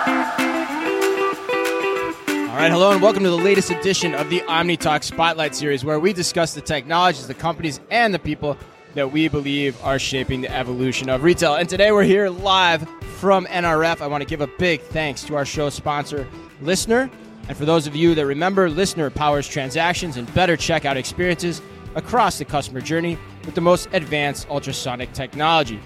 All right, hello, and welcome to the latest edition of the OmniTalk Spotlight Series, where we discuss the technologies, the companies, and the people that we believe are shaping the evolution of retail. And today we're here live from NRF. I want to give a big thanks to our show sponsor, LISNR. And for those of you that remember, LISNR powers transactions and better checkout experiences across the customer journey with the most advanced ultrasonic technology.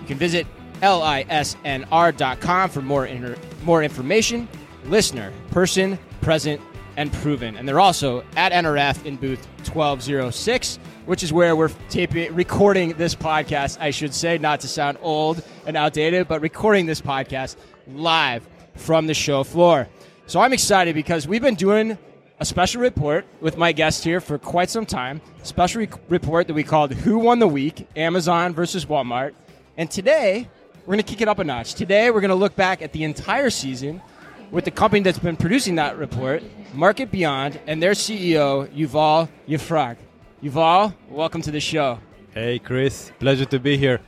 You can visit lisnr.com for more, inter- more information. LISNR, person, present, and proven. And they're also at NRF in booth 1206, which is where we're taping, recording this podcast, I should say, not to sound old and outdated, but recording this podcast live from the show floor. So I'm excited because we've been doing a special report with my guest here for quite some time. Special re- report that we called Who Won the Week Amazon versus Walmart. And today, we're going to kick it up a notch. Today, we're going to look back at the entire season with the company that's been producing that report, Market Beyond, and their CEO, Yuval Yifrach. Yuval, welcome to the show. Hey, Chris. Pleasure to be here.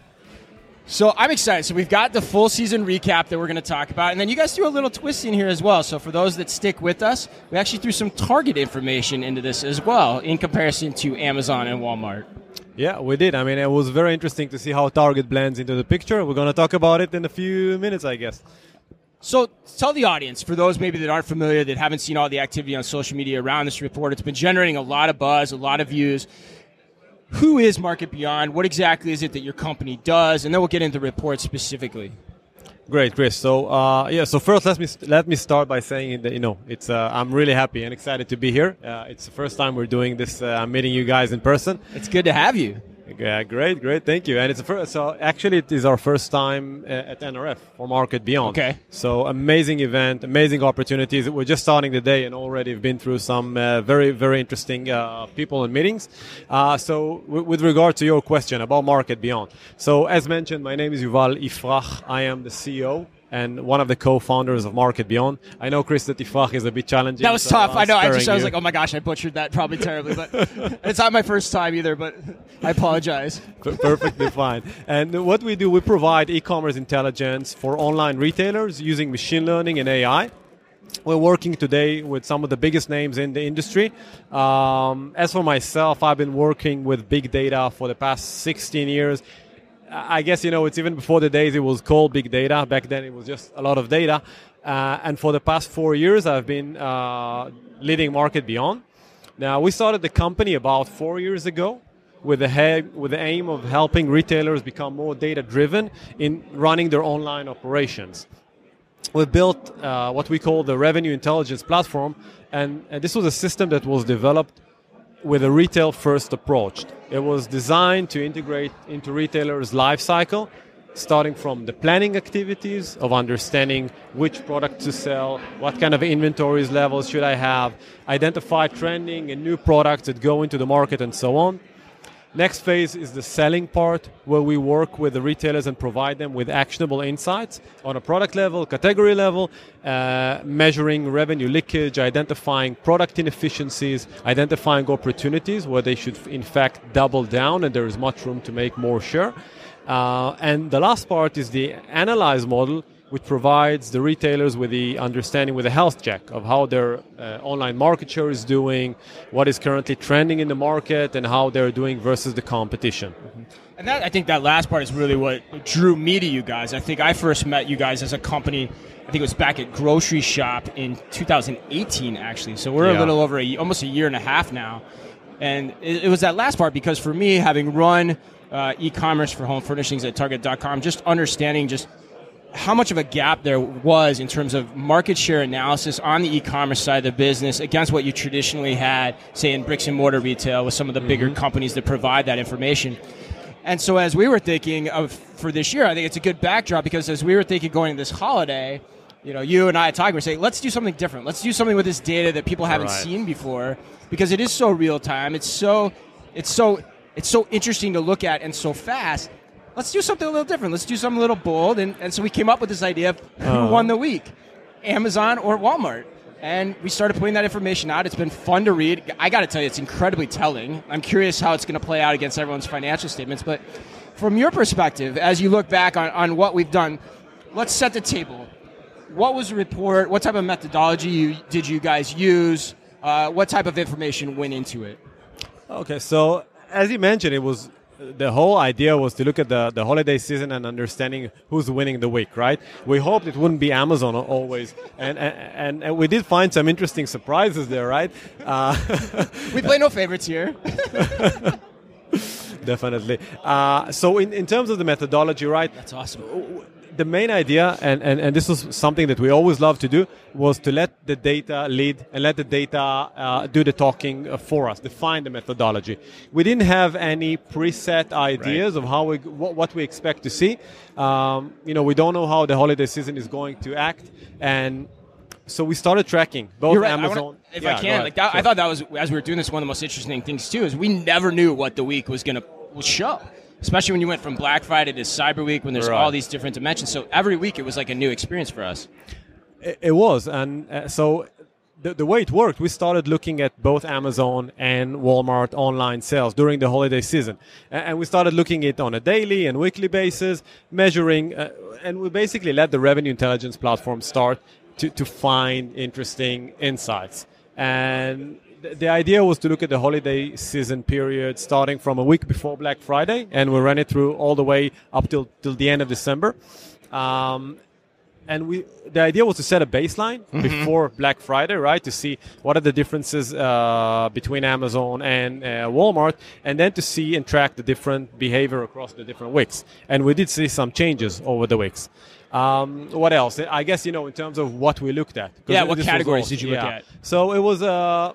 So I'm excited. So we've got the full season recap that we're going to talk about, and then you guys threw a little twist in here as well. So for those that stick with us, we actually threw some target information into this as well, in comparison to Amazon and Walmart. Yeah, we did. I mean, it was very interesting to see how Target blends into the picture. We're going to talk about it in a few minutes, I guess. So tell the audience, for those maybe that aren't familiar, that haven't seen all the activity on social media around this report, it's been generating a lot of buzz, a lot of views. Who is Market Beyond? What exactly is it that your company does? And then we'll get into the report specifically. Great, Chris. So uh, yeah, so first let me let me start by saying that you know it's uh, I'm really happy and excited to be here. Uh, it's the first time we're doing this. Uh, I'm meeting you guys in person. It's good to have you. Yeah, great, great, thank you. And it's a first, so actually it is our first time uh, at NRF for Market Beyond. Okay. So amazing event, amazing opportunities. We're just starting the day and already have been through some uh, very, very interesting uh, people and meetings. Uh, so w- with regard to your question about Market Beyond, so as mentioned, my name is Yuval Yifrach. I am the CEO and one of the co-founders of Market Beyond. I know Chris that is a bit challenging. That was so tough. I'm I know. I just I was you. like, oh my gosh, I butchered that probably terribly, but it's not my first time either. But I apologize. Perfectly fine. And what we do, we provide e-commerce intelligence for online retailers using machine learning and AI. We're working today with some of the biggest names in the industry. Um, as for myself, I've been working with big data for the past 16 years. I guess you know it's even before the days it was called big data. Back then it was just a lot of data. Uh, and for the past four years, I've been uh, leading Market Beyond. Now we started the company about four years ago with the he- with the aim of helping retailers become more data driven in running their online operations. We built uh, what we call the revenue intelligence platform, and, and this was a system that was developed with a retail first approach. It was designed to integrate into retailers' life cycle, starting from the planning activities of understanding which product to sell, what kind of inventories levels should I have, identify trending and new products that go into the market, and so on. Next phase is the selling part, where we work with the retailers and provide them with actionable insights on a product level, category level, uh, measuring revenue leakage, identifying product inefficiencies, identifying opportunities where they should, in fact, double down and there is much room to make more share. Uh, and the last part is the analyze model, which provides the retailers with the understanding with a health check of how their uh, online market share is doing, what is currently trending in the market, and how they're doing versus the competition. And that I think that last part is really what drew me to you guys. I think I first met you guys as a company. I think it was back at Grocery Shop in 2018, actually. So we're a little over a, almost a year and a half now. And it, it was that last part because for me, having run uh, e-commerce for home furnishings at Target.com, just understanding just how much of a gap there was in terms of market share analysis on the e-commerce side of the business against what you traditionally had, say in bricks and mortar retail with some of the bigger mm-hmm. companies that provide that information. And so as we were thinking of for this year, I think it's a good backdrop because as we were thinking going into this holiday, you know, you and I talking, we're saying, let's do something different. Let's do something with this data that people haven't Right. seen before because it is so real time. It's so, it's so, it's so interesting to look at and so fast. Let's do something a little different. Let's do something a little bold. And, and so we came up with this idea of who Uh-huh. won the week, Amazon or Walmart. And we started putting that information out. It's been fun to read. I got to tell you, it's incredibly telling. I'm curious how it's going to play out against everyone's financial statements. But from your perspective, as you look back on, on what we've done, let's set the table. what was the report? What type of methodology you, did you guys use? Uh, what type of information went into it? Okay, so as you mentioned, it was the whole idea was to look at the, the holiday season and understanding who's winning the week, right? We hoped it wouldn't be Amazon always, and and, and we did find some interesting surprises there, right? Uh, we play no favorites here. Definitely. Uh, so in, in terms of the methodology, right? That's awesome the main idea, and, and, and this was something that we always love to do, was to let the data lead and let the data uh, do the talking uh, for us, define the methodology. We didn't have any preset ideas right. of how we, what, what, we expect to see. Um, you know, we don't know how the holiday season is going to act, and so we started tracking both right. Amazon. I wanna, if yeah, I can, like that, sure. I thought that was as we were doing this one of the most interesting things too is we never knew what the week was going to show especially when you went from Black Friday to Cyber Week when there's right. all these different dimensions. So every week it was like a new experience for us. It, it was, and uh, so the, the way it worked, we started looking at both Amazon and Walmart online sales during the holiday season. And we started looking at it on a daily and weekly basis, measuring, uh, and we basically let the revenue intelligence platform start to, to find interesting insights. And the idea was to look at the holiday season period starting from a week before Black Friday, and we ran it through all the way up till till the end of December. Um, and we the idea was to set a baseline mm-hmm. before Black Friday, right? To see what are the differences uh, between Amazon and uh, Walmart, and then to see and track the different behavior across the different weeks. And we did see some changes over the weeks. Um, what else? I guess you know in terms of what we looked at. Yeah, what categories did you look yeah. at? So it was uh,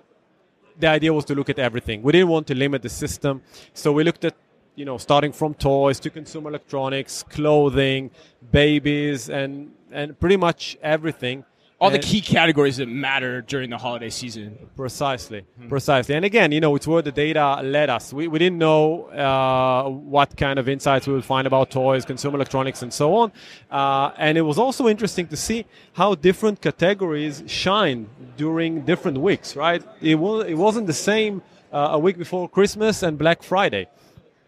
the idea was to look at everything. We didn't want to limit the system, so we looked at you know starting from toys to consumer electronics, clothing, babies, and and pretty much everything all the key categories that matter during the holiday season. Precisely, mm-hmm. precisely. And again, you know, it's where the data led us. We, we didn't know uh, what kind of insights we would find about toys, consumer electronics, and so on. Uh, and it was also interesting to see how different categories shine during different weeks. Right? It was it wasn't the same uh, a week before Christmas and Black Friday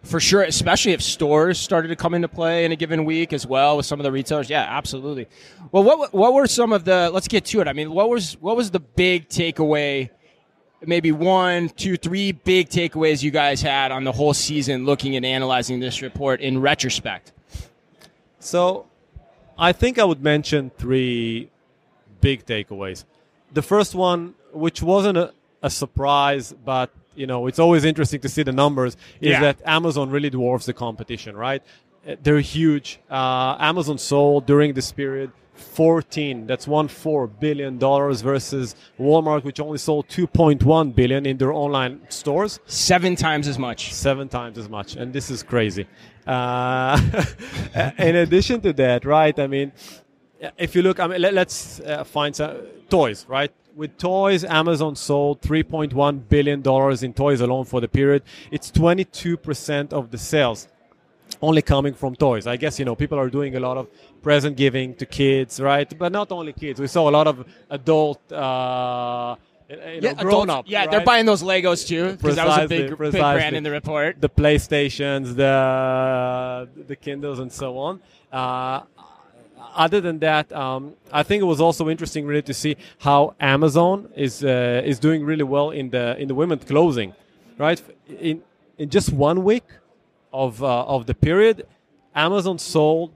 for sure, especially if stores started to come into play in a given week as well with some of the retailers. Yeah, absolutely. Well, what what were some of the? Let's get to it. I mean, what was what was the big takeaway? Maybe one, two, three big takeaways you guys had on the whole season, looking and analyzing this report in retrospect. So, I think I would mention three big takeaways. The first one, which wasn't a, a surprise, but you know it's always interesting to see the numbers is yeah. that Amazon really dwarfs the competition, right? Uh, they're huge. Uh, Amazon sold during this period 14 that's one four billion dollars versus walmart which only sold 2.1 billion in their online stores seven times as much seven times as much and this is crazy uh, in addition to that right i mean if you look i mean let, us uh, find some toys right with toys, Amazon sold $3.1 billion in toys alone for the period. It's 22% of the sales only coming from toys. I guess, you know, people are doing a lot of present giving to kids, right? But not only kids. We saw a lot of adult, uh, you know, yeah, grown up. Yeah, right? they're buying those Legos too because that was a big, big brand in the report. The PlayStations, the the Kindles, and so on. Uh, other than that, um, I think it was also interesting really to see how Amazon is uh, is doing really well in the in the women's clothing, right? In in just one week of uh, of the period, Amazon sold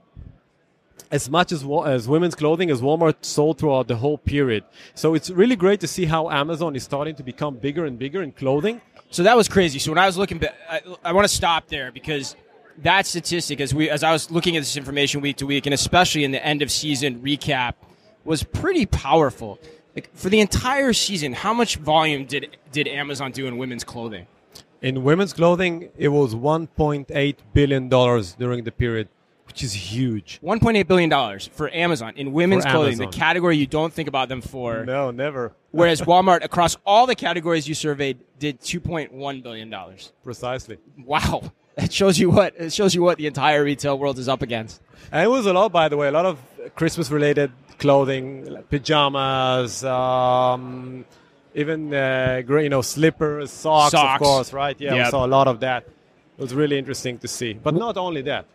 as much as as women's clothing as Walmart sold throughout the whole period. So it's really great to see how Amazon is starting to become bigger and bigger in clothing. So that was crazy. So when I was looking, I, I want to stop there because that statistic, as we as I was looking at this information week to week, and especially in the end of season recap, was pretty powerful. Like for the entire season, how much volume did did Amazon do in women's clothing? In women's clothing, it was 1.8 billion dollars during the period, which is huge. 1.8 billion dollars for Amazon in women's for clothing, Amazon. the category you don't think about them for. No, never. whereas Walmart, across all the categories you surveyed, did 2.1 billion dollars. Precisely. Wow. It shows you what it shows you what the entire retail world is up against. And it was a lot, by the way, a lot of Christmas related clothing, like pajamas, um, even uh, you know slippers, socks, socks, of course, right? Yeah, yep. we saw a lot of that. It was really interesting to see. But not only that.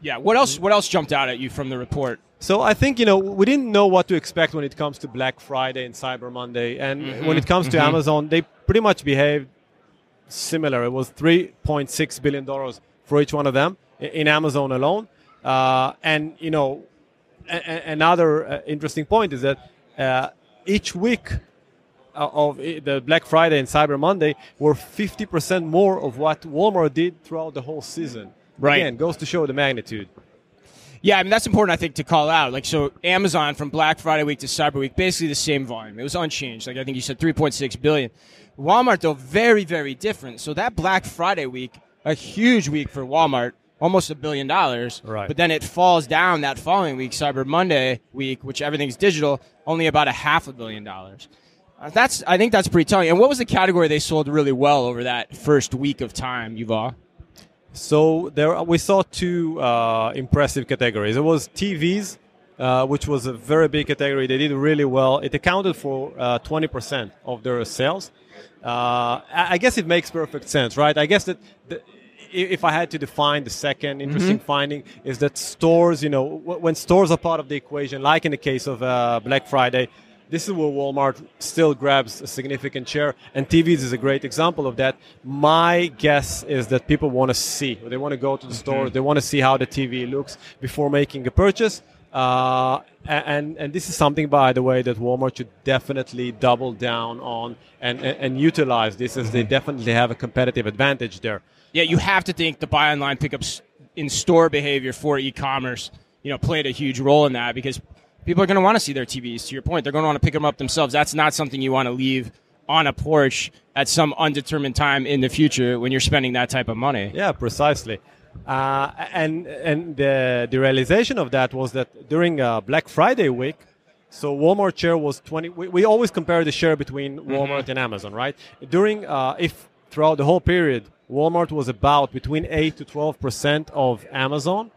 Yeah. What else? What else jumped out at you from the report? So I think you know we didn't know what to expect when it comes to Black Friday and Cyber Monday, and Mhm, when it comes to mhm. Amazon, they pretty much behaved similar. It was three point six billion dollars for each one of them in Amazon alone, uh, and you know a- another uh, interesting point is that uh, each week uh, of the Black Friday and Cyber Monday were 50% more of what Walmart did throughout the whole season. Right. Again, goes to show the magnitude. Yeah, I mean that's important. I think to call out. Like so, Amazon from Black Friday week to Cyber Week, basically the same volume. It was unchanged. Like I think you said, 3.6 billion. Walmart though, very very different. So that Black Friday week, a huge week for Walmart, almost a billion dollars. Right. But then it falls down that following week, Cyber Monday week, which everything's digital, only about a half a billion dollars. Uh, That's I think that's pretty telling. And what was the category they sold really well over that first week of time, Yuval? So there we saw two uh, impressive categories. It was TVs, uh, which was a very big category. They did really well. It accounted for uh, 20% of their sales. Uh, I guess it makes perfect sense, right? I guess that the, if I had to define the second interesting finding is that stores, you know, w- when stores are part of the equation, like in the case of uh, Black Friday, this is where Walmart still grabs a significant share, and TVs is a great example of that. My guess is that people want to see, they want to go to the store, they want to see how the TV looks before making a purchase. Uh, and and this is something, by the way, that Walmart should definitely double down on and, and, and utilize this, as they definitely have a competitive advantage there. Yeah, you have to think the buy online pickup in store behavior for e-commerce, you know, played a huge role in that because people are going to want to see their TVs. To your point, they're going to want to pick them up themselves. That's not something you want to leave on a porch at some undetermined time in the future when you're spending that type of money. Yeah, precisely. Uh, and and the, the realization of that was that during uh, Black Friday week, so Walmart share was 20. We, we always compare the share between Walmart and Amazon, right? During, uh, if throughout the whole period, Walmart was about between 8 to 12 percent of Amazon.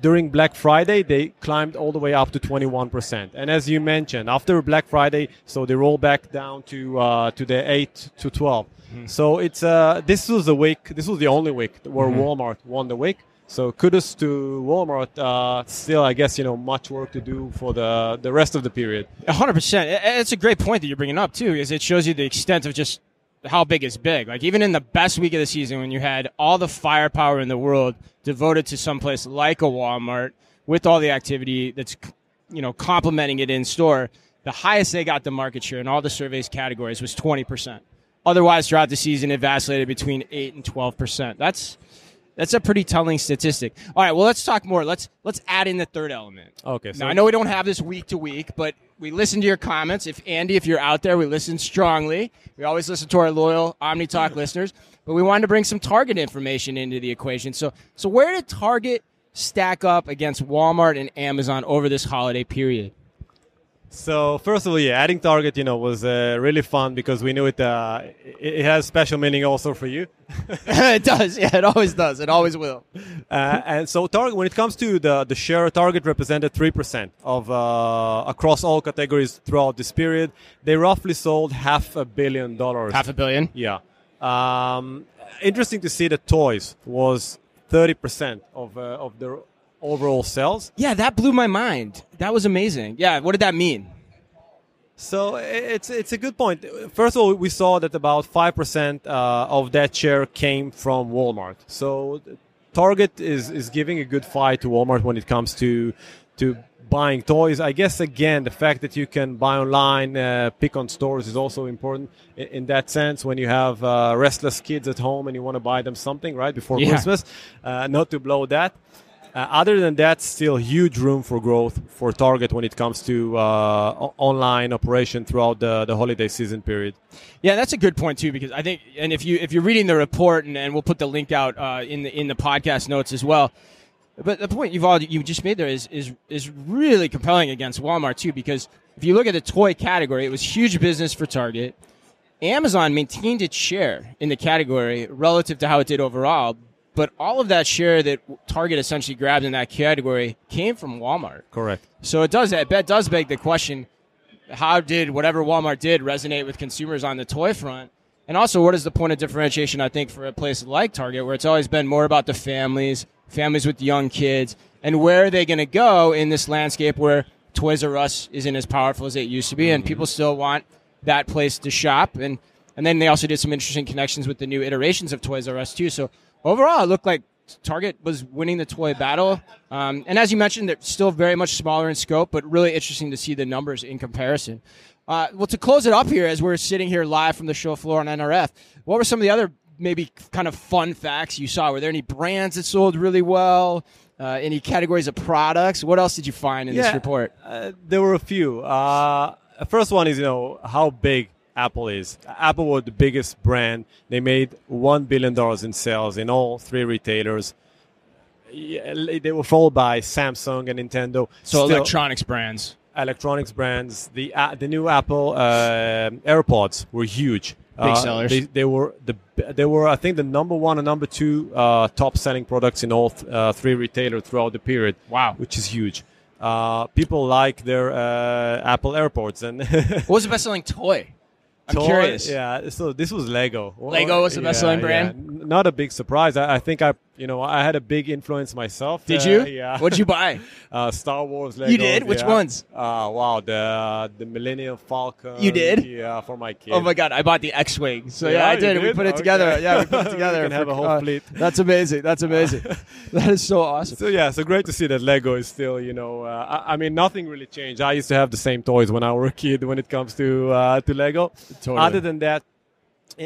During Black Friday, they climbed all the way up to 21%. And as you mentioned, after Black Friday, so they roll back down to uh, to the 8 to 12. So it's uh, this was the week. This was the only week where Walmart won the week. So kudos to Walmart. Uh, still, I guess you know much work to do for the the rest of the period. Hundred percent. It's a great point that you're bringing up too, because it shows you the extent of just how big is big. Like even in the best week of the season, when you had all the firepower in the world devoted to someplace like a Walmart with all the activity that's you know complementing it in store, the highest they got the market share in all the surveys categories was twenty percent. Otherwise, throughout the season, it vacillated between eight and twelve percent. That's that's a pretty telling statistic. All right, well, let's talk more. Let's let's add in the third element. Okay, so Now I know we don't have this week to week, but we listen to your comments. If Andy, if you're out there, we listen strongly. We always listen to our loyal OmniTalk listeners, but we wanted to bring some Target information into the equation. So, so where did Target stack up against Walmart and Amazon over this holiday period? So first of all, yeah, adding Target, you know, was uh, really fun because we knew it. Uh, it, it has special meaning also for you. it does, yeah, it always does, it always will. Uh, and so Target, when it comes to the the share, Target represented three percent of uh, across all categories throughout this period. They roughly sold half a billion dollars. Half a billion. Yeah. Um, interesting to see that toys was thirty percent of uh, of their overall sales. Yeah, that blew my mind. That was amazing. Yeah, what did that mean? So it's it's a good point. First of all, we saw that about five percent uh, of that share came from Walmart. So Target is is giving a good fight to Walmart when it comes to to buying toys. I guess again the fact that you can buy online, uh, pick on stores is also important in, in that sense. When you have uh, restless kids at home and you want to buy them something right before Yeah. Christmas, uh, not to blow that. Uh, other than that, still huge room for growth for Target when it comes to uh, online operation throughout the, the holiday season period. Yeah, that's a good point too, because I think, and if you if you're reading the report, and, and we'll put the link out uh, in the in the podcast notes as well. But the point you've all you just made there is is is really compelling against Walmart too, because if you look at the toy category, it was huge business for Target. Amazon maintained its share in the category relative to how it did overall, but all of that share that Target essentially grabbed in that category came from Walmart. Correct. So it does that does beg the question: How did whatever Walmart did resonate with consumers on the toy front? And also, what is the point of differentiation? I think for a place like Target, where it's always been more about the families, families with young kids, and where are they going to go in this landscape where Toys R Us isn't as powerful as it used to be, and mm-hmm. people still want that place to shop. And and then they also did some interesting connections with the new iterations of Toys R Us too. So overall, it looked like Target was winning the toy battle. Um, and as you mentioned, they're still very much smaller in scope, but really interesting to see the numbers in comparison. Uh, well, to close it up here, as we're sitting here live from the show floor on NRF, what were some of the other maybe kind of fun facts you saw? Were there any brands that sold really well? Uh, any categories of products? What else did you find in Yeah, this report? Uh, there were a few. Uh, first one is you know how big Apple is. Apple was the biggest brand. They made one billion dollars in sales in all three retailers. They were followed by Samsung and Nintendo. So Still- electronics brands. electronics brands. The uh, the new Apple uh, AirPods were huge. Big Uh, sellers. They, they were the they were I think the number one and number two uh, top selling products in all th- uh, three retailers throughout the period. Wow. which is huge. Uh, people like their uh, Apple AirPods and What was the best selling toy? I'm Toy- curious. Yeah, so this was Lego. Lego was the best-selling Yeah, brand? yeah. Not a big surprise. I, I think I, you know, I had a big influence myself. Did Uh, you? Yeah. What'd you buy? Uh, Star Wars Lego. You did? Which ones? Uh, wow, the the Millennium Falcon. You did? Yeah, for my kid. Oh my god, I bought the X-wing. So yeah, Yeah, I you did. We put it Okay. together. Yeah, we put it We together. can have a whole uh, fleet. That's amazing. That's amazing. that is so awesome. So yeah, so great to see that Lego is still, you know, uh, I, I mean, nothing really changed. I used to have the same toys when I was a kid when it comes to uh, to Lego. Totally. Other than that,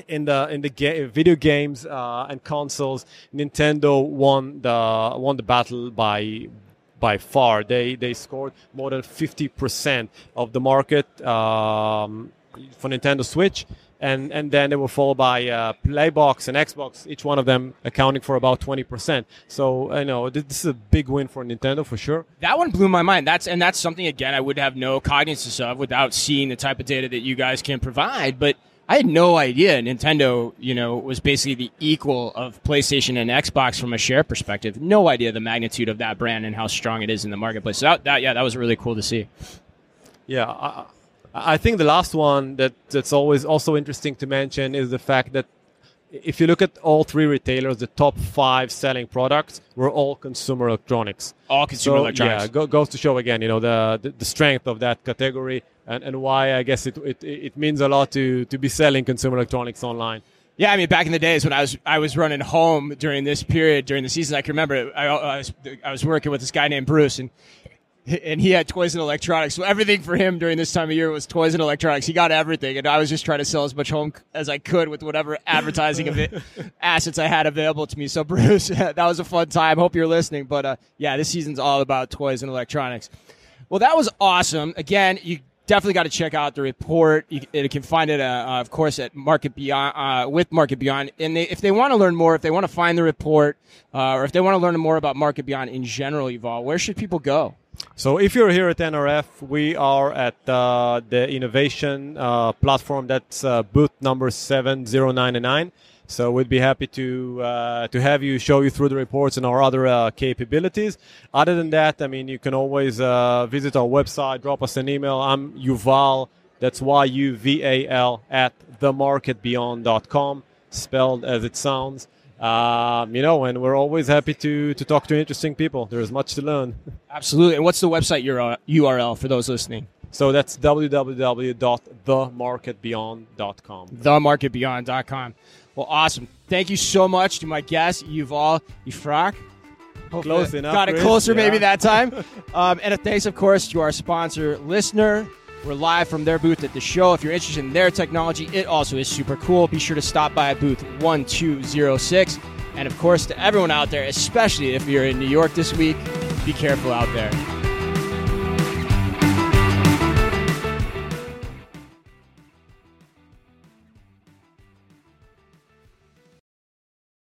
in, the in the ga- video games uh, and consoles, Nintendo won the won the battle by by far. They they scored more than fifty percent of the market um, for Nintendo Switch. And, and then they were followed by uh, Playbox and Xbox, each one of them accounting for about 20%. So, you know, this is a big win for Nintendo for sure. That one blew my mind. That's and that's something again I would have no cognizance of without seeing the type of data that you guys can provide. But I had no idea Nintendo, you know, was basically the equal of PlayStation and Xbox from a share perspective. No idea the magnitude of that brand and how strong it is in the marketplace. So that, that yeah, that was really cool to see. Yeah, I, I think the last one that that's always also interesting to mention is the fact that if you look at all three retailers, the top five selling products were all consumer electronics. All consumer so, electronics. Yeah, go, goes to show again, you know, the, the, the strength of that category and, and why I guess it, it, it means a lot to, to be selling consumer electronics online. Yeah, I mean, back in the days when I was I was running home during this period during the season, I can remember I, I was I was working with this guy named Bruce, and and he had toys and electronics. So everything for him during this time of year was toys and electronics. He got everything, and I was just trying to sell as much home as I could with whatever advertising of it, assets I had available to me. So Bruce, that was a fun time. Hope you're listening. But uh, yeah, this season's all about toys and electronics. Well, that was awesome. Again, you definitely got to check out the report. You, you can find it, uh, uh, of course, at Market Beyond uh, with Market Beyond. And they, if they want to learn more, if they want to find the report, uh, or if they want to learn more about Market Beyond in general, Yuval, where should people go? So if you're here at NRF, we are at uh, the innovation uh, platform. That's booth number 7099. So we'd be happy to uh, to have you show you through the reports and our other uh, capabilities. Other than that, I mean, you can always uh, visit our website, drop us an email. I'm Yuval. That's Y U V A L at themarketbeyond.com, spelled as it sounds. Um, you know, and we're always happy to to talk to interesting people. There is much to learn. Absolutely. And what's the website URL URL for those listening? So that's www.themarketbeyond.com. TheMarketBeyond.com. Well, awesome. Thank you so much to my guest, Yuval Ifrak. Hopefully Close enough, Got it closer maybe that time. um, and a thanks, of course, to our sponsor, LISNR. We're live from their booth at the show. If you're interested in their technology, it also is super cool. Be sure to stop by booth 1206. And of course, to everyone out there, especially if you're in New York this week, be careful out there.